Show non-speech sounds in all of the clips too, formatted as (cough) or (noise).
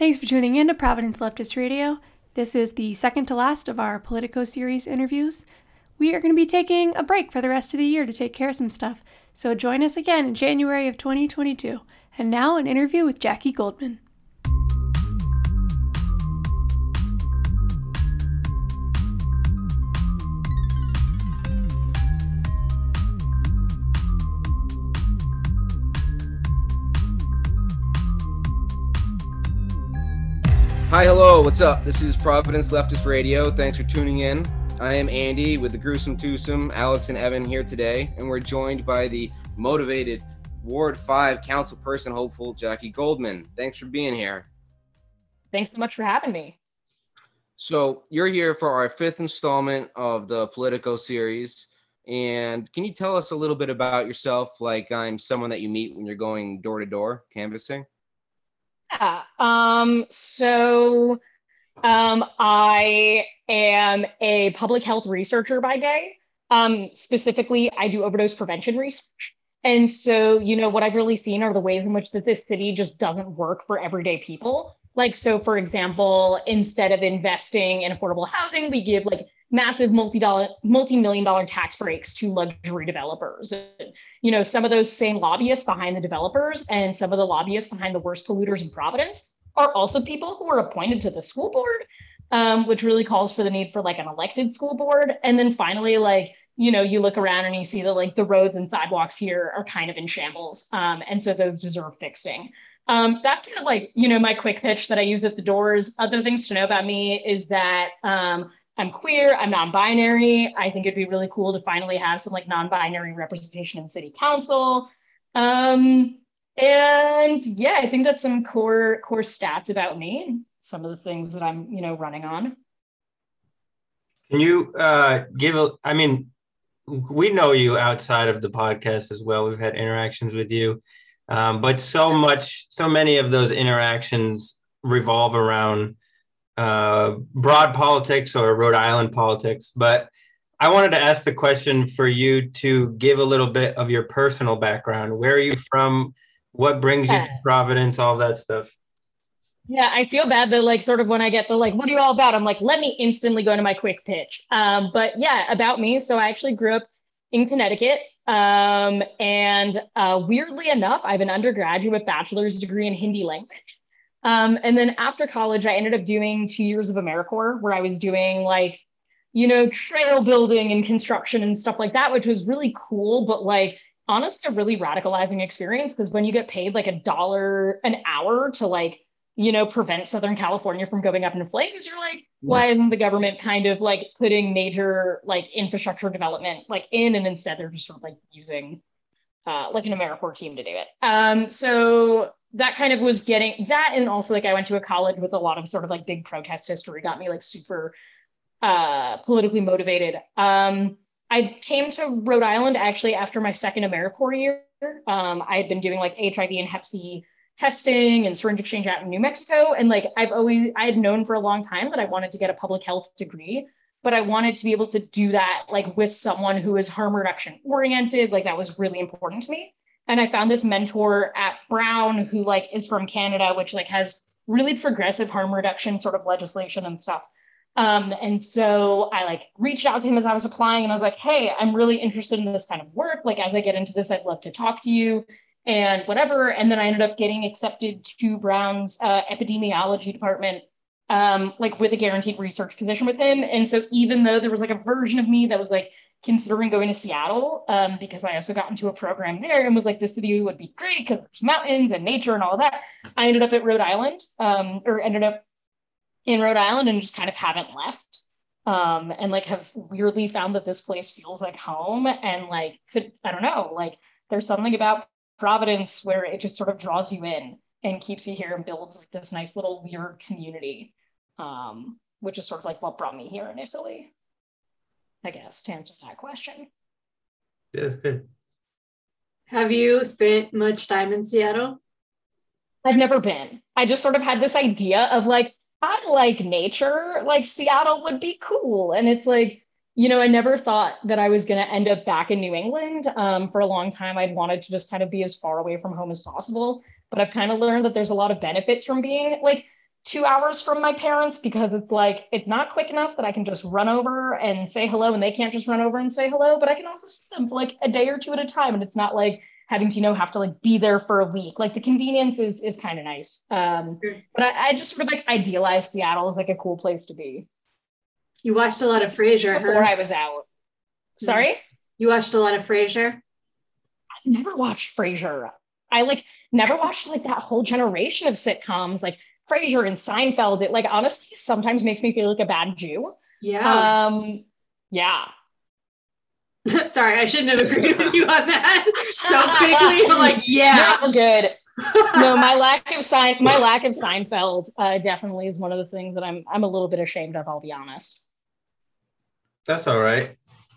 Thanks for tuning in to Providence Leftist Radio. This is the second to last of our Politico series interviews. We are going to be taking a break for the rest of the year to take care of some stuff, so join us again in January of 2022. And now, an interview with Jackie Goldman. Hi, hello, what's up? This is Providence Leftist Radio. Thanks for tuning in. I am Andy with the Gruesome Twosome, Alex and Evan here today, and we're joined by the motivated Ward 5 council person hopeful, Jackie Goldman. Thanks for being here. Thanks so much for having me. So, you're here for our fifth installment of the Politico series. And can you tell us a little bit about yourself? Like, I'm someone that you meet when you're going door to door canvassing? Yeah. Um, so um, I am a public health researcher by day. Um, specifically, I do overdose prevention research. And so, you know, what I've really seen are the ways in which that this city just doesn't work for everyday people. Like, so for example, instead of investing in affordable housing, we give like massive multi-dollar, multi-million dollar tax breaks to luxury developers. You know, some of those same lobbyists behind the developers and some of the lobbyists behind the worst polluters in Providence are also people who are appointed to the school board, um, which really calls for the need for like an elected school board. And then finally, like, you know, you look around and you see that like the roads and sidewalks here are kind of in shambles. Um, and so those deserve fixing. Um, that's kind of like, you know, my quick pitch that I use at the doors. Other things to know about me is that um, I'm queer, I'm non-binary. I think it'd be really cool to finally have some like non-binary representation in city council. Um, and yeah, I think that's some core core stats about me some of the things that I'm, you know, running on. Can you uh, give a? I mean, we know you outside of the podcast as well. We've had interactions with you, um, but so much, so many of those interactions revolve around uh, broad politics or Rhode Island politics. But I wanted to ask the question for you to give a little bit of your personal background. Where are you from? What brings you to Providence? All that stuff. Yeah, I feel bad that like sort of when I get the like, what are you all about? I'm like, let me instantly go into my quick pitch. Um, but yeah, about me. So I actually grew up in Connecticut. Um, and uh, weirdly enough, I have an undergraduate bachelor's degree in Hindi language. Um, and then after college, I ended up doing two years of AmeriCorps where I was doing like, you know, trail building and construction and stuff like that, which was really cool, but like honestly, a really radicalizing experience because when you get paid like a dollar an hour to like, you know, prevent Southern California from going up in flames, you're like, why isn't the government kind of like putting major like infrastructure development like in and instead they're just sort of like using uh, like an AmeriCorps team to do it. Um, so that kind of was getting that and also like i went to a college with a lot of sort of like big protest history got me like super uh politically motivated. Um i came to rhode island actually after my second americorps year. Um i had been doing like hiv and hep c testing and syringe exchange out in new mexico. And like i've always i had known for a long time that i wanted to get a public health degree but i wanted to be able to do that like with someone who is harm reduction oriented. Like that was really important to me and I found this mentor at Brown who like is from Canada, which like has really progressive harm reduction sort of legislation and stuff. Um, and so I like reached out to him as I was applying and I was like, hey, I'm really interested in this kind of work. Like as I get into this, I'd love to talk to you and whatever. And then I ended up getting accepted to Brown's uh, epidemiology department, um, like with a guaranteed research position with him. And so even though there was like a version of me that was like considering going to Seattle um, because I also got into a program there and was like, this city would be great because there's mountains and nature and all that. I ended up at Rhode Island um, or ended up in Rhode Island and just kind of haven't left. Um, and like have weirdly found that this place feels like home and like could I don't know like there's something about Providence where it just sort of draws you in and keeps you here and builds like this nice little weird community, um, which is sort of like what brought me here initially. I guess, to answer that question. That's good. Have you spent much time in Seattle? I've never been. I just sort of had this idea of like, I like nature, like Seattle would be cool. And it's like, you know, I never thought that I was going to end up back in New England. Um, for a long time, I'd wanted to just kind of be as far away from home as possible. But I've kind of learned that there's a lot of benefits from being like, two hours from my parents because it's like it's not quick enough that I can just run over and say hello and they can't just run over and say hello, but I can also see them for like a day or two at a time. And it's not like having to, you know, have to like be there for a week. Like the convenience is is kind of nice. Um, but I, I just sort of like idealize Seattle as like a cool place to be. You watched a lot of Frasier before huh? I was out. Sorry? You watched a lot of Frasier? I never watched Frasier. I like never watched like that whole generation of sitcoms. Like Frasier and Seinfeld, it like honestly sometimes makes me feel like a bad Jew. Yeah. Um, yeah. (laughs) Sorry, I shouldn't have agreed with you on that (laughs) so quickly. I'm like, yeah. No, good. no, (laughs) my lack of sign, my lack of Seinfeld, uh, definitely is one of the things that I'm I'm a little bit ashamed of. I'll be honest. That's all right.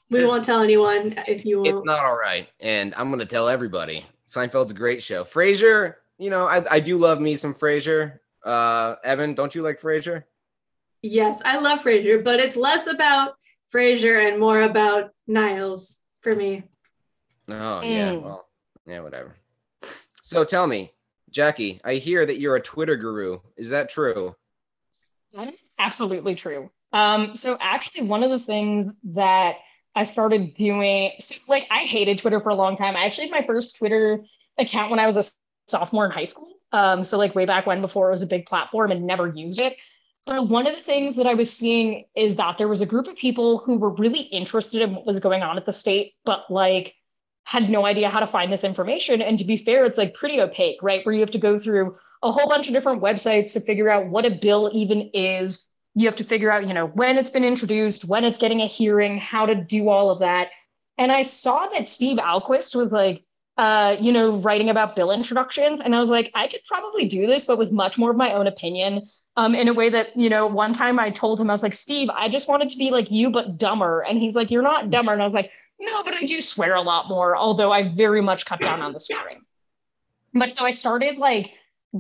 We won't tell anyone if you It's won't. not all right, and I'm gonna tell everybody. Seinfeld's a great show. Frasier, you know, I, I do love me some Frasier. Uh, Evan, don't you like Frasier? Yes, I love Frasier, but it's less about Frasier and more about Niles for me. Oh yeah, Mm. well, yeah, whatever. So tell me, Jackie, I hear that you're a Twitter guru. Is that true? That is absolutely true. Um, so actually, one of the things that I started doing, so like I hated Twitter for a long time. I actually had my first Twitter account when I was a sophomore in high school. Um, so like way back when, before it was a big platform, and never used it. But one of the things that I was seeing is that there was a group of people who were really interested in what was going on at the state, but like had no idea how to find this information. And to be fair, it's like pretty opaque, right? Where you have to go through a whole bunch of different websites to figure out what a bill even is. You have to figure out, you know, when it's been introduced, when it's getting a hearing, how to do all of that. And I saw that Steve Ahlquist was like, uh, you know, writing about bill introductions. And I was like, I could probably do this, but with much more of my own opinion. Um, in a way that, you know, one time I told him, I was like, Steve, I just wanted to be like you, but dumber. And he's like, You're not dumber. And I was like, No, but I do swear a lot more, although I very much cut down on the swearing. But so I started like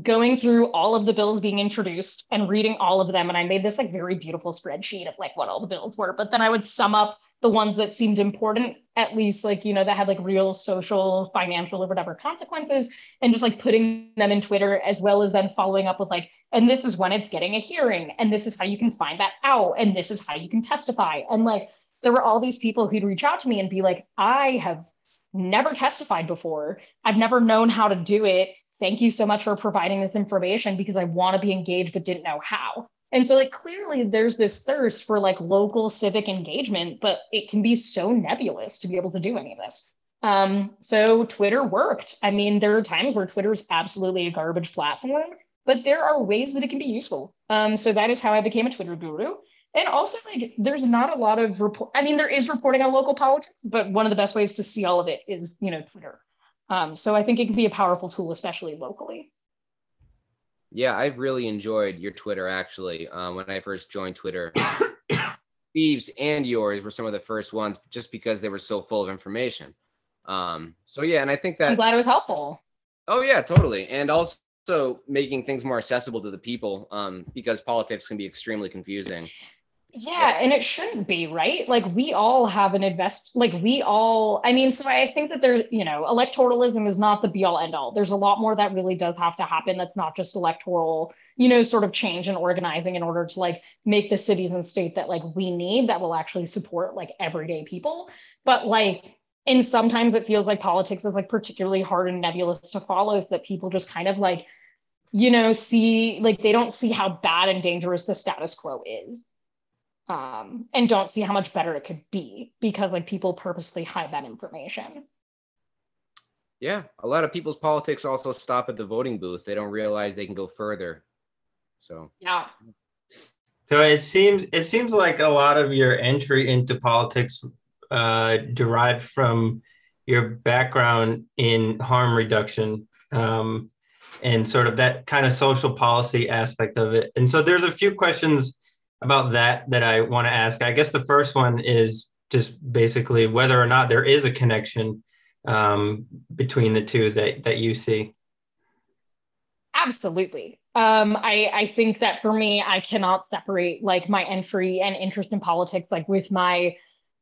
going through all of the bills being introduced and reading all of them. And I made this like very beautiful spreadsheet of like what all the bills were. But then I would sum up the ones that seemed important, at least like, you know, that had like real social, financial, or whatever consequences, and just like putting them in Twitter, as well as then following up with like, and this is when it's getting a hearing, and this is how you can find that out, and this is how you can testify. And like, there were all these people who'd reach out to me and be like, I have never testified before. I've never known how to do it. Thank you so much for providing this information because I want to be engaged but didn't know how. And so, like, clearly there's this thirst for like local civic engagement, but it can be so nebulous to be able to do any of this. Um, so Twitter worked. I mean, there are times where Twitter is absolutely a garbage platform, but there are ways that it can be useful. Um, so that is how I became a Twitter guru. And also, like, there's not a lot of report. I mean, there is reporting on local politics, but one of the best ways to see all of it is, you know, Twitter. Um, so I think it can be a powerful tool, especially locally. Yeah, I've really enjoyed your Twitter actually. Um, when I first joined Twitter, (coughs) Steve's and yours were some of the first ones, just because they were so full of information. Um, so yeah, and I think that I'm glad it was helpful. oh yeah, totally, and also making things more accessible to the people um, because politics can be extremely confusing. Yeah, and it shouldn't be, right? Like we all have an invest like we all I mean, so I think that there's, you know, electoralism is not the be all end all. There's a lot more that really does have to happen that's not just electoral, you know, sort of change and organizing in order to like make the cities and state that like we need that will actually support like everyday people. But like and sometimes it feels like politics is like particularly hard and nebulous to follow so that people just kind of like you know see like they don't see how bad and dangerous the status quo is um, and don't see how much better it could be because like people purposely hide that information. Yeah, a lot of people's politics also stop at the voting booth. They don't realize they can go further. So Yeah. So it seems it seems like a lot of your entry into politics uh, derived from your background in harm reduction um, and sort of that kind of social policy aspect of it. And so there's a few questions about that that I want to ask. I guess the first one is just basically whether or not there is a connection um, between the two that that you see. Absolutely. Um, I, I think that for me, I cannot separate like my entry and interest in politics like with my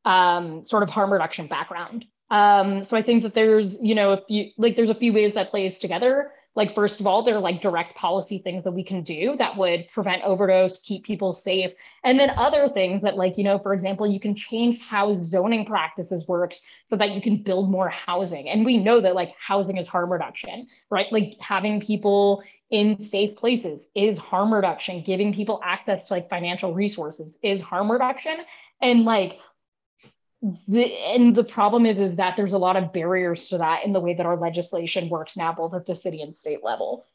um, sort of harm reduction background. Um, so I think that there's, you know, a few like there's a few ways that plays together. Like first of all, there are like direct policy things that we can do that would prevent overdose, keep people safe. And then other things that like, you know, for example, you can change how zoning practices works so that you can build more housing. And we know that like housing is harm reduction, right? Like having people in safe places is harm reduction. Giving people access to like financial resources is harm reduction. And like the, and the problem is, is that there's a lot of barriers to that in the way that our legislation works now, both at the city and state level.